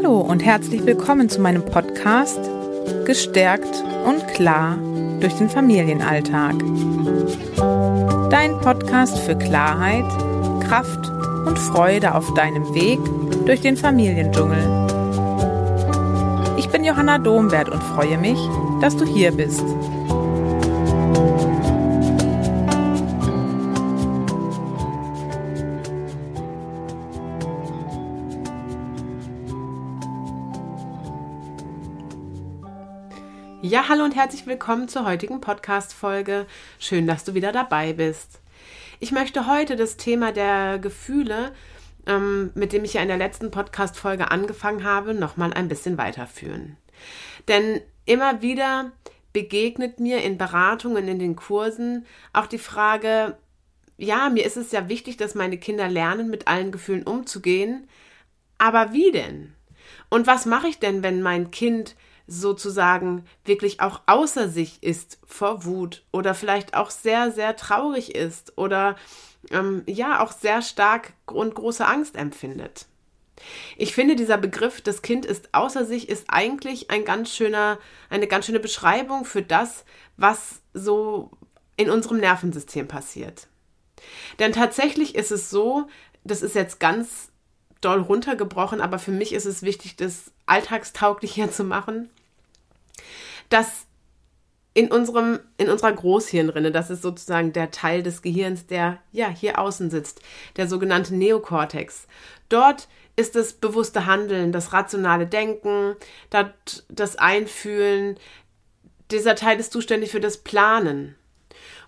Hallo und herzlich willkommen zu meinem Podcast Gestärkt und klar durch den Familienalltag. Dein Podcast für Klarheit, Kraft und Freude auf deinem Weg durch den Familiendschungel. Ich bin Johanna Domwert und freue mich, dass du hier bist. Hallo und herzlich willkommen zur heutigen Podcast-Folge. Schön, dass du wieder dabei bist. Ich möchte heute das Thema der Gefühle, ähm, mit dem ich ja in der letzten Podcast-Folge angefangen habe, nochmal ein bisschen weiterführen. Denn immer wieder begegnet mir in Beratungen, in den Kursen auch die Frage, ja, mir ist es ja wichtig, dass meine Kinder lernen, mit allen Gefühlen umzugehen, aber wie denn? Und was mache ich denn, wenn mein Kind sozusagen wirklich auch außer sich ist vor Wut oder vielleicht auch sehr, sehr traurig ist oder ähm, ja auch sehr stark und große Angst empfindet. Ich finde, dieser Begriff, das Kind ist außer sich, ist eigentlich ein ganz schöner, eine ganz schöne Beschreibung für das, was so in unserem Nervensystem passiert. Denn tatsächlich ist es so, das ist jetzt ganz doll runtergebrochen, aber für mich ist es wichtig, das alltagstauglich hier zu machen dass in unserem, in unserer Großhirnrinne, das ist sozusagen der Teil des Gehirns, der ja hier außen sitzt, der sogenannte Neokortex. Dort ist das bewusste Handeln, das rationale Denken, das Einfühlen. Dieser Teil ist zuständig für das Planen.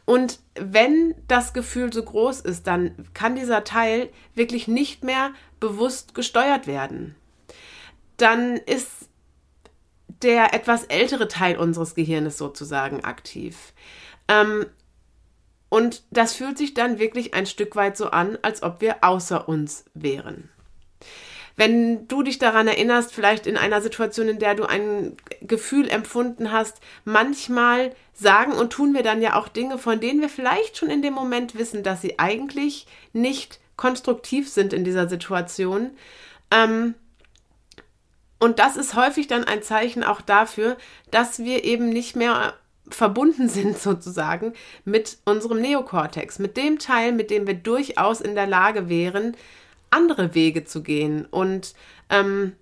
Und wenn das Gefühl so groß ist, dann kann dieser Teil wirklich nicht mehr bewusst gesteuert werden. Dann ist der etwas ältere Teil unseres Gehirnes sozusagen aktiv. Ähm, und das fühlt sich dann wirklich ein Stück weit so an, als ob wir außer uns wären. Wenn du dich daran erinnerst, vielleicht in einer Situation, in der du ein Gefühl empfunden hast, manchmal sagen und tun wir dann ja auch Dinge, von denen wir vielleicht schon in dem Moment wissen, dass sie eigentlich nicht konstruktiv sind in dieser Situation. Ähm, und das ist häufig dann ein Zeichen auch dafür, dass wir eben nicht mehr verbunden sind sozusagen mit unserem Neokortex, mit dem Teil, mit dem wir durchaus in der Lage wären, andere Wege zu gehen und ähm,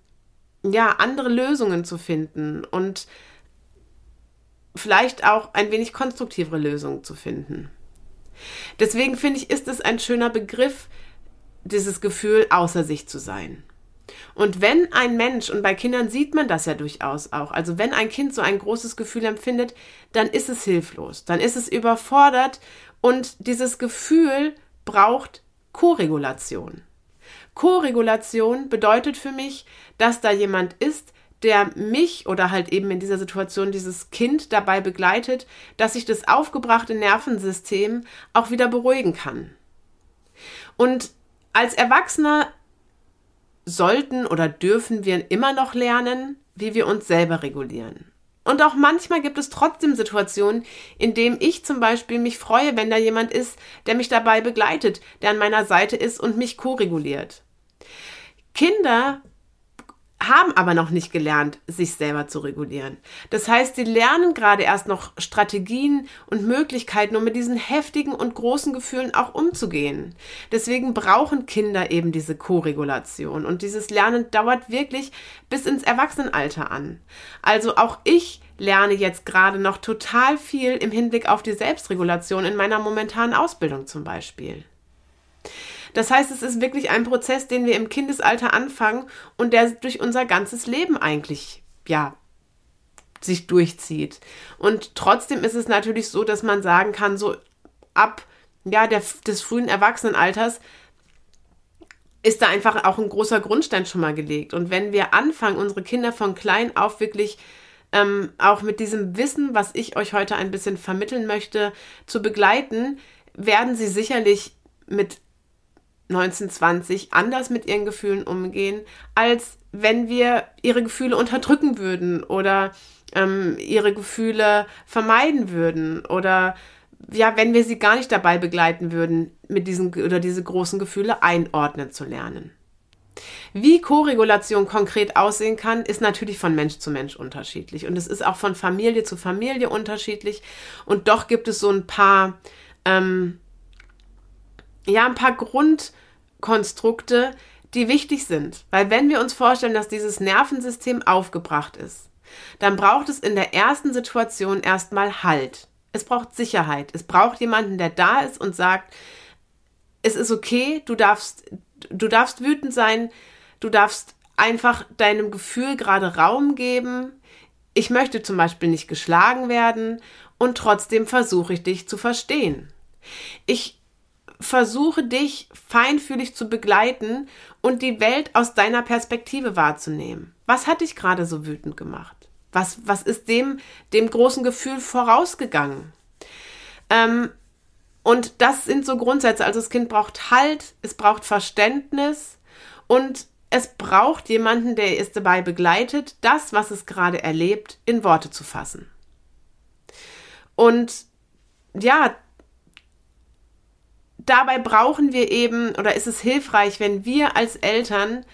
ja, andere Lösungen zu finden und vielleicht auch ein wenig konstruktivere Lösungen zu finden. Deswegen finde ich, ist es ein schöner Begriff, dieses Gefühl, außer sich zu sein. Und wenn ein Mensch, und bei Kindern sieht man das ja durchaus auch, also wenn ein Kind so ein großes Gefühl empfindet, dann ist es hilflos, dann ist es überfordert und dieses Gefühl braucht Koregulation. Koregulation bedeutet für mich, dass da jemand ist, der mich oder halt eben in dieser Situation dieses Kind dabei begleitet, dass sich das aufgebrachte Nervensystem auch wieder beruhigen kann. Und als Erwachsener sollten oder dürfen wir immer noch lernen, wie wir uns selber regulieren. Und auch manchmal gibt es trotzdem Situationen, in denen ich zum Beispiel mich freue, wenn da jemand ist, der mich dabei begleitet, der an meiner Seite ist und mich ko-reguliert. Kinder haben aber noch nicht gelernt, sich selber zu regulieren. Das heißt, sie lernen gerade erst noch Strategien und Möglichkeiten, um mit diesen heftigen und großen Gefühlen auch umzugehen. Deswegen brauchen Kinder eben diese Koregulation und dieses Lernen dauert wirklich bis ins Erwachsenenalter an. Also auch ich lerne jetzt gerade noch total viel im Hinblick auf die Selbstregulation in meiner momentanen Ausbildung zum Beispiel. Das heißt, es ist wirklich ein Prozess, den wir im Kindesalter anfangen und der durch unser ganzes Leben eigentlich, ja, sich durchzieht. Und trotzdem ist es natürlich so, dass man sagen kann, so ab ja, der, des frühen Erwachsenenalters ist da einfach auch ein großer Grundstein schon mal gelegt. Und wenn wir anfangen, unsere Kinder von klein auf wirklich ähm, auch mit diesem Wissen, was ich euch heute ein bisschen vermitteln möchte, zu begleiten, werden sie sicherlich mit 1920 anders mit ihren Gefühlen umgehen, als wenn wir ihre Gefühle unterdrücken würden oder ähm, ihre Gefühle vermeiden würden oder ja, wenn wir sie gar nicht dabei begleiten würden, mit diesen oder diese großen Gefühle einordnen zu lernen. Wie Koregulation konkret aussehen kann, ist natürlich von Mensch zu Mensch unterschiedlich. Und es ist auch von Familie zu Familie unterschiedlich. Und doch gibt es so ein paar, ähm, ja, ein paar Grundkonstrukte, die wichtig sind. Weil wenn wir uns vorstellen, dass dieses Nervensystem aufgebracht ist, dann braucht es in der ersten Situation erstmal Halt. Es braucht Sicherheit. Es braucht jemanden, der da ist und sagt, es ist okay, du darfst, du darfst wütend sein, du darfst einfach deinem Gefühl gerade Raum geben. Ich möchte zum Beispiel nicht geschlagen werden und trotzdem versuche ich dich zu verstehen. Ich versuche dich feinfühlig zu begleiten und die Welt aus deiner Perspektive wahrzunehmen. Was hat dich gerade so wütend gemacht? Was, was ist dem, dem großen Gefühl vorausgegangen? Ähm, und das sind so Grundsätze. Also das Kind braucht Halt, es braucht Verständnis und es braucht jemanden, der es dabei begleitet, das, was es gerade erlebt, in Worte zu fassen. Und ja, dabei brauchen wir eben, oder ist es hilfreich, wenn wir als Eltern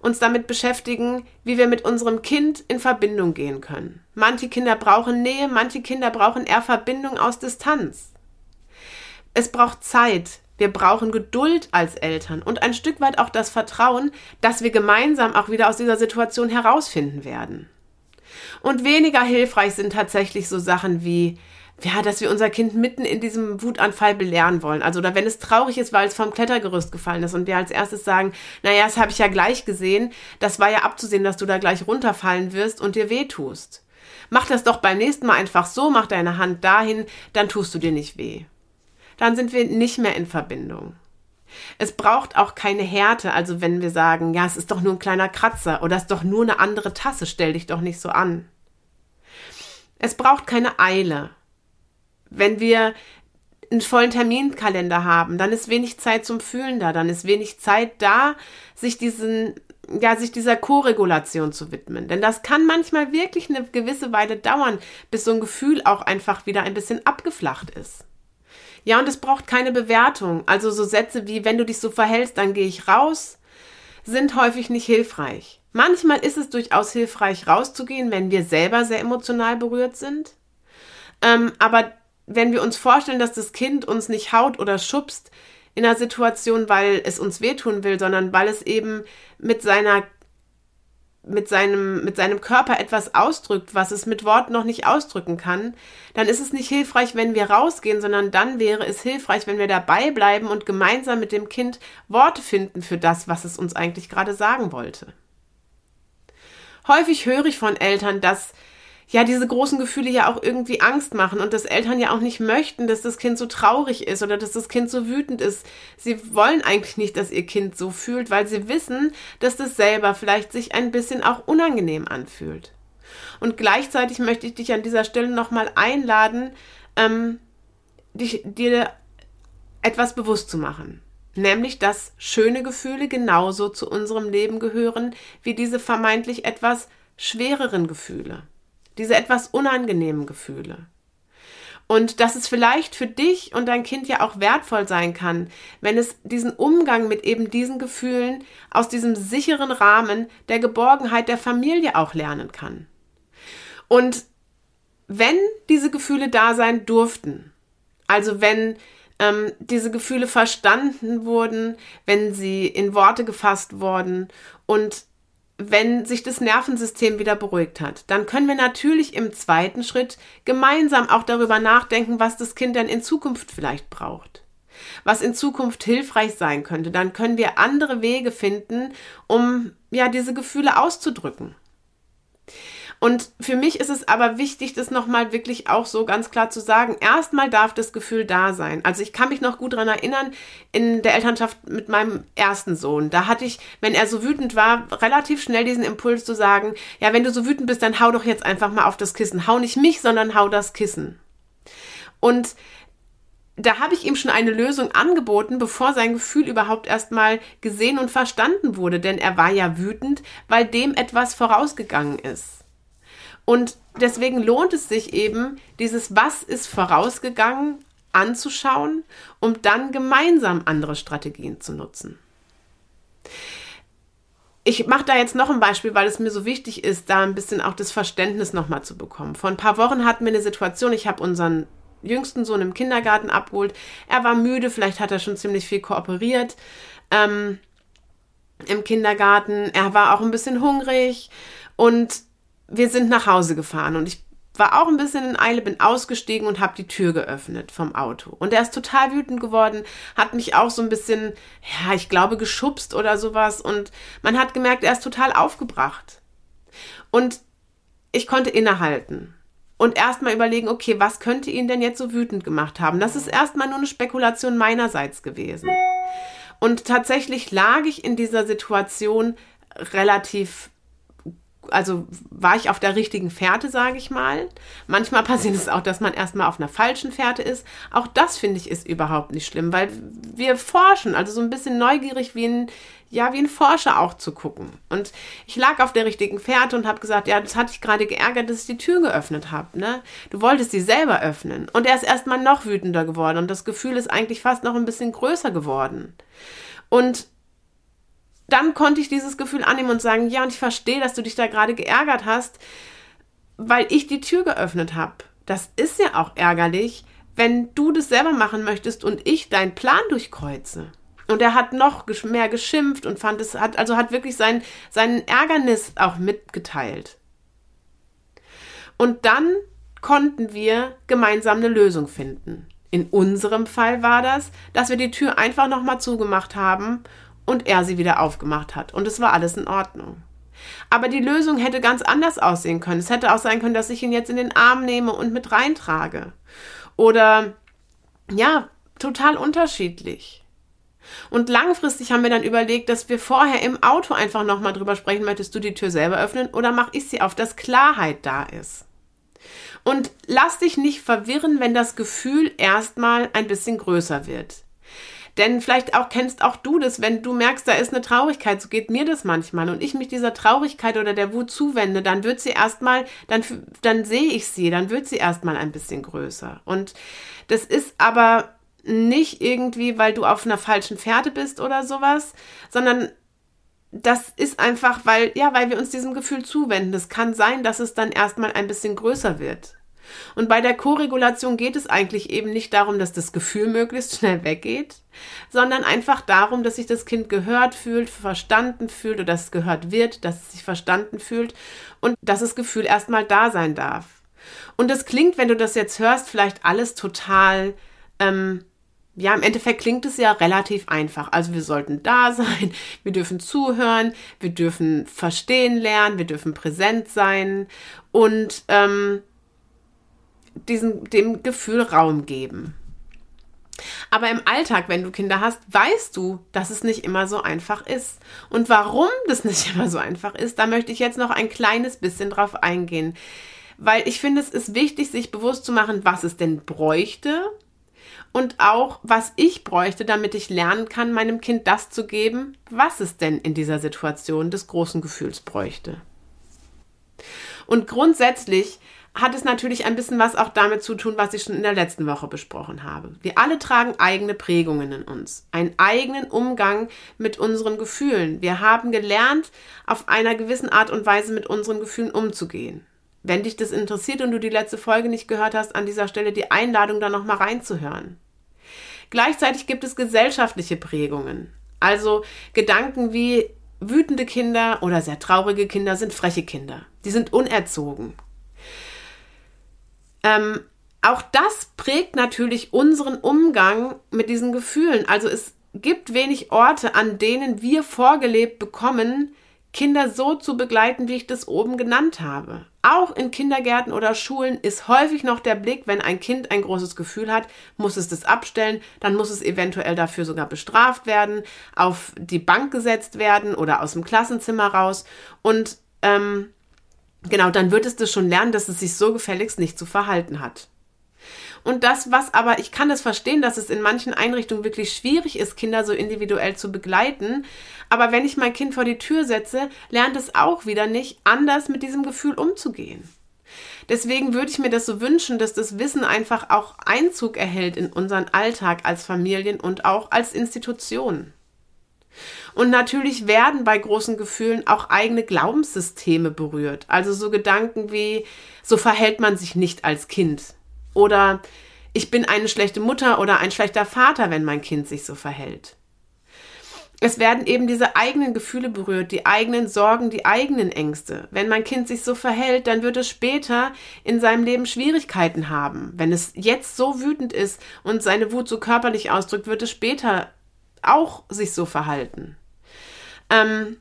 uns damit beschäftigen, wie wir mit unserem Kind in Verbindung gehen können. Manche Kinder brauchen Nähe, manche Kinder brauchen eher Verbindung aus Distanz. Es braucht Zeit. Wir brauchen Geduld als Eltern und ein Stück weit auch das Vertrauen, dass wir gemeinsam auch wieder aus dieser Situation herausfinden werden. Und weniger hilfreich sind tatsächlich so Sachen wie, ja, dass wir unser Kind mitten in diesem Wutanfall belehren wollen. Also, oder wenn es traurig ist, weil es vom Klettergerüst gefallen ist und wir als erstes sagen, naja, das habe ich ja gleich gesehen, das war ja abzusehen, dass du da gleich runterfallen wirst und dir wehtust. Mach das doch beim nächsten Mal einfach so, mach deine Hand dahin, dann tust du dir nicht weh dann sind wir nicht mehr in Verbindung. Es braucht auch keine Härte, also wenn wir sagen, ja, es ist doch nur ein kleiner Kratzer oder es ist doch nur eine andere Tasse, stell dich doch nicht so an. Es braucht keine Eile. Wenn wir einen vollen Terminkalender haben, dann ist wenig Zeit zum Fühlen da, dann ist wenig Zeit da, sich diesen ja, sich dieser Koregulation zu widmen. Denn das kann manchmal wirklich eine gewisse Weile dauern, bis so ein Gefühl auch einfach wieder ein bisschen abgeflacht ist. Ja, und es braucht keine Bewertung. Also so Sätze wie, wenn du dich so verhältst, dann gehe ich raus, sind häufig nicht hilfreich. Manchmal ist es durchaus hilfreich, rauszugehen, wenn wir selber sehr emotional berührt sind. Ähm, aber wenn wir uns vorstellen, dass das Kind uns nicht haut oder schubst in einer Situation, weil es uns wehtun will, sondern weil es eben mit seiner mit seinem, mit seinem Körper etwas ausdrückt, was es mit Worten noch nicht ausdrücken kann, dann ist es nicht hilfreich, wenn wir rausgehen, sondern dann wäre es hilfreich, wenn wir dabei bleiben und gemeinsam mit dem Kind Worte finden für das, was es uns eigentlich gerade sagen wollte. Häufig höre ich von Eltern, dass ja diese großen Gefühle ja auch irgendwie Angst machen und dass Eltern ja auch nicht möchten, dass das Kind so traurig ist oder dass das Kind so wütend ist. Sie wollen eigentlich nicht, dass ihr Kind so fühlt, weil sie wissen, dass das selber vielleicht sich ein bisschen auch unangenehm anfühlt. Und gleichzeitig möchte ich dich an dieser Stelle nochmal einladen, ähm, dich, dir etwas bewusst zu machen. Nämlich, dass schöne Gefühle genauso zu unserem Leben gehören wie diese vermeintlich etwas schwereren Gefühle diese etwas unangenehmen Gefühle. Und dass es vielleicht für dich und dein Kind ja auch wertvoll sein kann, wenn es diesen Umgang mit eben diesen Gefühlen aus diesem sicheren Rahmen der Geborgenheit der Familie auch lernen kann. Und wenn diese Gefühle da sein durften, also wenn ähm, diese Gefühle verstanden wurden, wenn sie in Worte gefasst wurden und wenn sich das Nervensystem wieder beruhigt hat, dann können wir natürlich im zweiten Schritt gemeinsam auch darüber nachdenken, was das Kind denn in Zukunft vielleicht braucht. Was in Zukunft hilfreich sein könnte. Dann können wir andere Wege finden, um ja diese Gefühle auszudrücken. Und für mich ist es aber wichtig, das nochmal wirklich auch so ganz klar zu sagen. Erstmal darf das Gefühl da sein. Also ich kann mich noch gut daran erinnern, in der Elternschaft mit meinem ersten Sohn. Da hatte ich, wenn er so wütend war, relativ schnell diesen Impuls zu sagen, ja, wenn du so wütend bist, dann hau doch jetzt einfach mal auf das Kissen. Hau nicht mich, sondern hau das Kissen. Und da habe ich ihm schon eine Lösung angeboten, bevor sein Gefühl überhaupt erstmal gesehen und verstanden wurde, denn er war ja wütend, weil dem etwas vorausgegangen ist. Und deswegen lohnt es sich eben, dieses Was ist vorausgegangen anzuschauen, um dann gemeinsam andere Strategien zu nutzen. ich mache da jetzt noch ein Beispiel, weil es mir so wichtig ist, da ein bisschen auch das Verständnis nochmal zu bekommen. Vor ein paar Wochen hatten wir eine Situation, ich habe unseren jüngsten Sohn im Kindergarten abgeholt. Er war müde, vielleicht hat er schon ziemlich viel kooperiert ähm, im Kindergarten. Er war auch ein bisschen hungrig und wir sind nach Hause gefahren und ich war auch ein bisschen in Eile, bin ausgestiegen und habe die Tür geöffnet vom Auto. Und er ist total wütend geworden, hat mich auch so ein bisschen, ja, ich glaube, geschubst oder sowas. Und man hat gemerkt, er ist total aufgebracht. Und ich konnte innehalten und erstmal überlegen, okay, was könnte ihn denn jetzt so wütend gemacht haben? Das ist erstmal nur eine Spekulation meinerseits gewesen. Und tatsächlich lag ich in dieser Situation relativ also war ich auf der richtigen Fährte, sage ich mal. Manchmal passiert es auch, dass man erstmal auf einer falschen Fährte ist. Auch das finde ich ist überhaupt nicht schlimm, weil wir forschen, also so ein bisschen neugierig wie ein, ja, wie ein Forscher auch zu gucken. Und ich lag auf der richtigen Fährte und habe gesagt, ja, das hat dich gerade geärgert, dass ich die Tür geöffnet habe, ne? Du wolltest sie selber öffnen. Und er ist erstmal noch wütender geworden und das Gefühl ist eigentlich fast noch ein bisschen größer geworden. Und dann konnte ich dieses Gefühl annehmen und sagen, ja, und ich verstehe, dass du dich da gerade geärgert hast, weil ich die Tür geöffnet habe. Das ist ja auch ärgerlich, wenn du das selber machen möchtest und ich deinen Plan durchkreuze. Und er hat noch mehr geschimpft und fand es, hat, also hat wirklich sein, seinen Ärgernis auch mitgeteilt. Und dann konnten wir gemeinsam eine Lösung finden. In unserem Fall war das, dass wir die Tür einfach nochmal zugemacht haben und er sie wieder aufgemacht hat. Und es war alles in Ordnung. Aber die Lösung hätte ganz anders aussehen können. Es hätte auch sein können, dass ich ihn jetzt in den Arm nehme und mit reintrage. Oder ja, total unterschiedlich. Und langfristig haben wir dann überlegt, dass wir vorher im Auto einfach nochmal drüber sprechen, möchtest du die Tür selber öffnen oder mach ich sie auf, dass Klarheit da ist. Und lass dich nicht verwirren, wenn das Gefühl erstmal ein bisschen größer wird. Denn vielleicht auch kennst auch du das, wenn du merkst, da ist eine Traurigkeit, so geht mir das manchmal und ich mich dieser Traurigkeit oder der Wut zuwende, dann wird sie erstmal, dann, dann sehe ich sie, dann wird sie erstmal ein bisschen größer. Und das ist aber nicht irgendwie, weil du auf einer falschen Pferde bist oder sowas, sondern das ist einfach, weil, ja, weil wir uns diesem Gefühl zuwenden. Es kann sein, dass es dann erstmal ein bisschen größer wird. Und bei der Koregulation geht es eigentlich eben nicht darum, dass das Gefühl möglichst schnell weggeht, sondern einfach darum, dass sich das Kind gehört fühlt, verstanden fühlt oder dass es gehört wird, dass es sich verstanden fühlt und dass das Gefühl erstmal da sein darf. Und das klingt, wenn du das jetzt hörst, vielleicht alles total, ähm, ja, im Endeffekt klingt es ja relativ einfach. Also wir sollten da sein, wir dürfen zuhören, wir dürfen verstehen lernen, wir dürfen präsent sein und ähm, diesem, dem Gefühl Raum geben. Aber im Alltag, wenn du Kinder hast, weißt du, dass es nicht immer so einfach ist. Und warum das nicht immer so einfach ist, da möchte ich jetzt noch ein kleines bisschen drauf eingehen. Weil ich finde, es ist wichtig, sich bewusst zu machen, was es denn bräuchte und auch, was ich bräuchte, damit ich lernen kann, meinem Kind das zu geben, was es denn in dieser Situation des großen Gefühls bräuchte. Und grundsätzlich hat es natürlich ein bisschen was auch damit zu tun, was ich schon in der letzten Woche besprochen habe. Wir alle tragen eigene Prägungen in uns, einen eigenen Umgang mit unseren Gefühlen. Wir haben gelernt, auf einer gewissen Art und Weise mit unseren Gefühlen umzugehen. Wenn dich das interessiert und du die letzte Folge nicht gehört hast, an dieser Stelle die Einladung, da nochmal reinzuhören. Gleichzeitig gibt es gesellschaftliche Prägungen. Also Gedanken wie wütende Kinder oder sehr traurige Kinder sind freche Kinder. Die sind unerzogen. Ähm, auch das prägt natürlich unseren Umgang mit diesen Gefühlen. Also es gibt wenig Orte, an denen wir vorgelebt bekommen, Kinder so zu begleiten, wie ich das oben genannt habe. Auch in Kindergärten oder Schulen ist häufig noch der Blick, wenn ein Kind ein großes Gefühl hat, muss es das abstellen, dann muss es eventuell dafür sogar bestraft werden, auf die Bank gesetzt werden oder aus dem Klassenzimmer raus. Und ähm, Genau, dann wird es das schon lernen, dass es sich so gefälligst nicht zu verhalten hat. Und das, was aber, ich kann das verstehen, dass es in manchen Einrichtungen wirklich schwierig ist, Kinder so individuell zu begleiten. Aber wenn ich mein Kind vor die Tür setze, lernt es auch wieder nicht, anders mit diesem Gefühl umzugehen. Deswegen würde ich mir das so wünschen, dass das Wissen einfach auch Einzug erhält in unseren Alltag als Familien und auch als Institutionen. Und natürlich werden bei großen Gefühlen auch eigene Glaubenssysteme berührt. Also so Gedanken wie, so verhält man sich nicht als Kind. Oder ich bin eine schlechte Mutter oder ein schlechter Vater, wenn mein Kind sich so verhält. Es werden eben diese eigenen Gefühle berührt, die eigenen Sorgen, die eigenen Ängste. Wenn mein Kind sich so verhält, dann wird es später in seinem Leben Schwierigkeiten haben. Wenn es jetzt so wütend ist und seine Wut so körperlich ausdrückt, wird es später auch sich so verhalten. Ähm,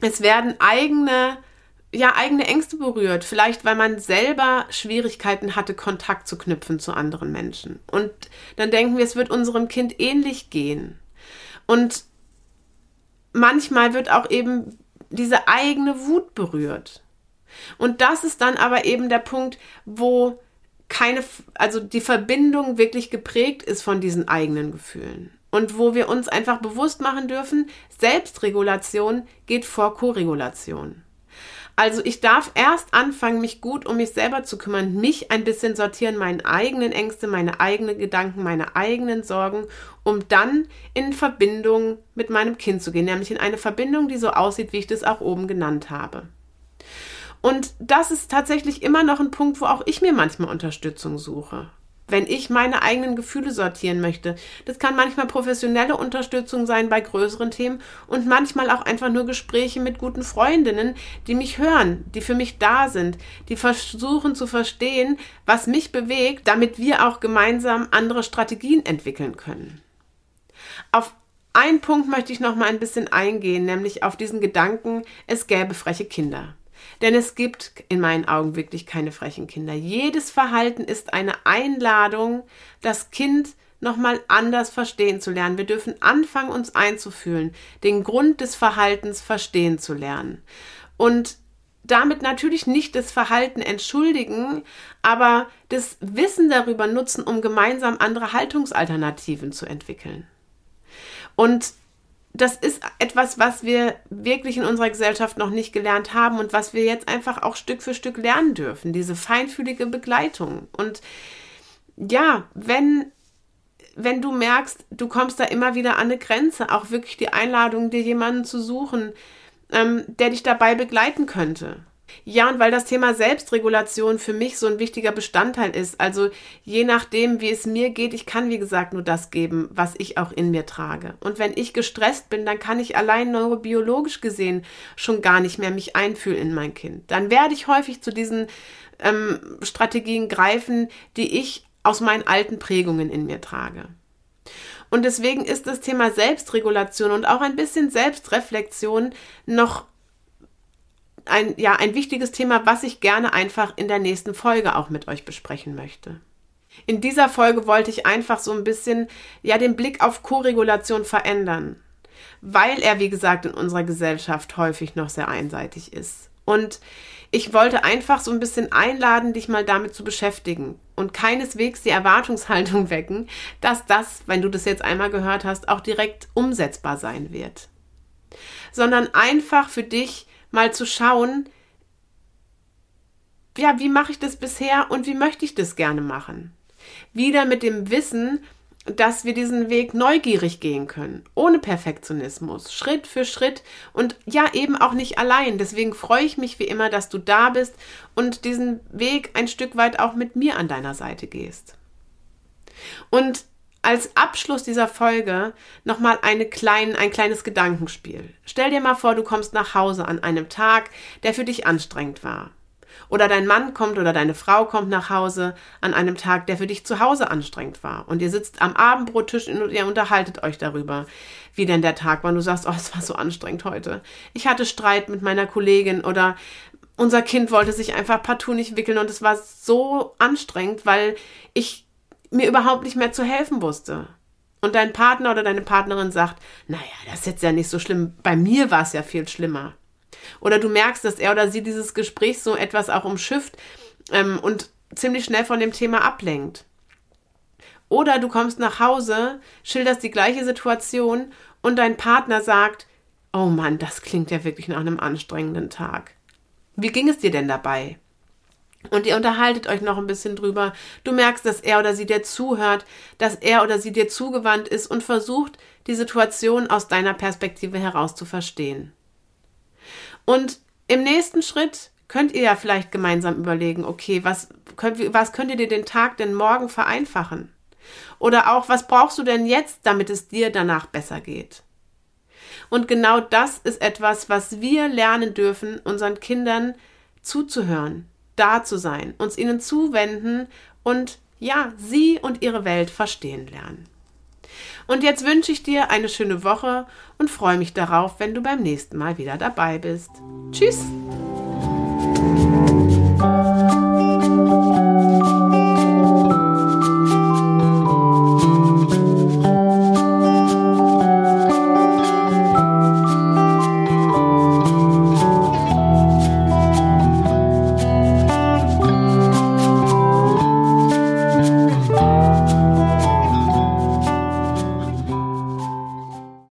es werden eigene, ja, eigene Ängste berührt, vielleicht weil man selber Schwierigkeiten hatte, Kontakt zu knüpfen zu anderen Menschen. Und dann denken wir, es wird unserem Kind ähnlich gehen. Und manchmal wird auch eben diese eigene Wut berührt. Und das ist dann aber eben der Punkt, wo keine, also die Verbindung wirklich geprägt ist von diesen eigenen Gefühlen und wo wir uns einfach bewusst machen dürfen, Selbstregulation geht vor Koregulation. Also ich darf erst anfangen, mich gut um mich selber zu kümmern, mich ein bisschen sortieren, meine eigenen Ängste, meine eigenen Gedanken, meine eigenen Sorgen, um dann in Verbindung mit meinem Kind zu gehen, nämlich in eine Verbindung, die so aussieht, wie ich das auch oben genannt habe. Und das ist tatsächlich immer noch ein Punkt, wo auch ich mir manchmal Unterstützung suche wenn ich meine eigenen Gefühle sortieren möchte. Das kann manchmal professionelle Unterstützung sein bei größeren Themen und manchmal auch einfach nur Gespräche mit guten Freundinnen, die mich hören, die für mich da sind, die versuchen zu verstehen, was mich bewegt, damit wir auch gemeinsam andere Strategien entwickeln können. Auf einen Punkt möchte ich noch mal ein bisschen eingehen, nämlich auf diesen Gedanken, es gäbe freche Kinder. Denn es gibt in meinen Augen wirklich keine frechen Kinder. Jedes Verhalten ist eine Einladung, das Kind nochmal anders verstehen zu lernen. Wir dürfen anfangen, uns einzufühlen, den Grund des Verhaltens verstehen zu lernen. Und damit natürlich nicht das Verhalten entschuldigen, aber das Wissen darüber nutzen, um gemeinsam andere Haltungsalternativen zu entwickeln. Und das ist etwas, was wir wirklich in unserer Gesellschaft noch nicht gelernt haben und was wir jetzt einfach auch Stück für Stück lernen dürfen, diese feinfühlige Begleitung. Und ja, wenn, wenn du merkst, du kommst da immer wieder an eine Grenze, auch wirklich die Einladung, dir jemanden zu suchen, ähm, der dich dabei begleiten könnte. Ja, und weil das Thema Selbstregulation für mich so ein wichtiger Bestandteil ist. Also je nachdem, wie es mir geht, ich kann, wie gesagt, nur das geben, was ich auch in mir trage. Und wenn ich gestresst bin, dann kann ich allein neurobiologisch gesehen schon gar nicht mehr mich einfühlen in mein Kind. Dann werde ich häufig zu diesen ähm, Strategien greifen, die ich aus meinen alten Prägungen in mir trage. Und deswegen ist das Thema Selbstregulation und auch ein bisschen Selbstreflexion noch ein, ja, ein wichtiges Thema, was ich gerne einfach in der nächsten Folge auch mit euch besprechen möchte. In dieser Folge wollte ich einfach so ein bisschen, ja, den Blick auf Koregulation verändern, weil er, wie gesagt, in unserer Gesellschaft häufig noch sehr einseitig ist. Und ich wollte einfach so ein bisschen einladen, dich mal damit zu beschäftigen und keineswegs die Erwartungshaltung wecken, dass das, wenn du das jetzt einmal gehört hast, auch direkt umsetzbar sein wird. Sondern einfach für dich mal zu schauen, ja, wie mache ich das bisher und wie möchte ich das gerne machen? Wieder mit dem Wissen, dass wir diesen Weg neugierig gehen können, ohne Perfektionismus, Schritt für Schritt und ja eben auch nicht allein. Deswegen freue ich mich wie immer, dass du da bist und diesen Weg ein Stück weit auch mit mir an deiner Seite gehst. Und als Abschluss dieser Folge nochmal eine klein, ein kleines Gedankenspiel. Stell dir mal vor, du kommst nach Hause an einem Tag, der für dich anstrengend war. Oder dein Mann kommt oder deine Frau kommt nach Hause an einem Tag, der für dich zu Hause anstrengend war. Und ihr sitzt am Abendbrottisch und ihr unterhaltet euch darüber, wie denn der Tag war. Und du sagst, oh, es war so anstrengend heute. Ich hatte Streit mit meiner Kollegin oder unser Kind wollte sich einfach partout nicht wickeln und es war so anstrengend, weil ich mir überhaupt nicht mehr zu helfen wusste. Und dein Partner oder deine Partnerin sagt, naja, das ist jetzt ja nicht so schlimm. Bei mir war es ja viel schlimmer. Oder du merkst, dass er oder sie dieses Gespräch so etwas auch umschifft ähm, und ziemlich schnell von dem Thema ablenkt. Oder du kommst nach Hause, schilderst die gleiche Situation und dein Partner sagt, oh Mann, das klingt ja wirklich nach einem anstrengenden Tag. Wie ging es dir denn dabei? Und ihr unterhaltet euch noch ein bisschen drüber. Du merkst, dass er oder sie dir zuhört, dass er oder sie dir zugewandt ist und versucht, die Situation aus deiner Perspektive heraus zu verstehen. Und im nächsten Schritt könnt ihr ja vielleicht gemeinsam überlegen, okay, was könnt, was könnt ihr dir den Tag denn morgen vereinfachen? Oder auch, was brauchst du denn jetzt, damit es dir danach besser geht? Und genau das ist etwas, was wir lernen dürfen, unseren Kindern zuzuhören, da zu sein, uns ihnen zuwenden und ja, sie und ihre Welt verstehen lernen. Und jetzt wünsche ich dir eine schöne Woche und freue mich darauf, wenn du beim nächsten Mal wieder dabei bist. Tschüss!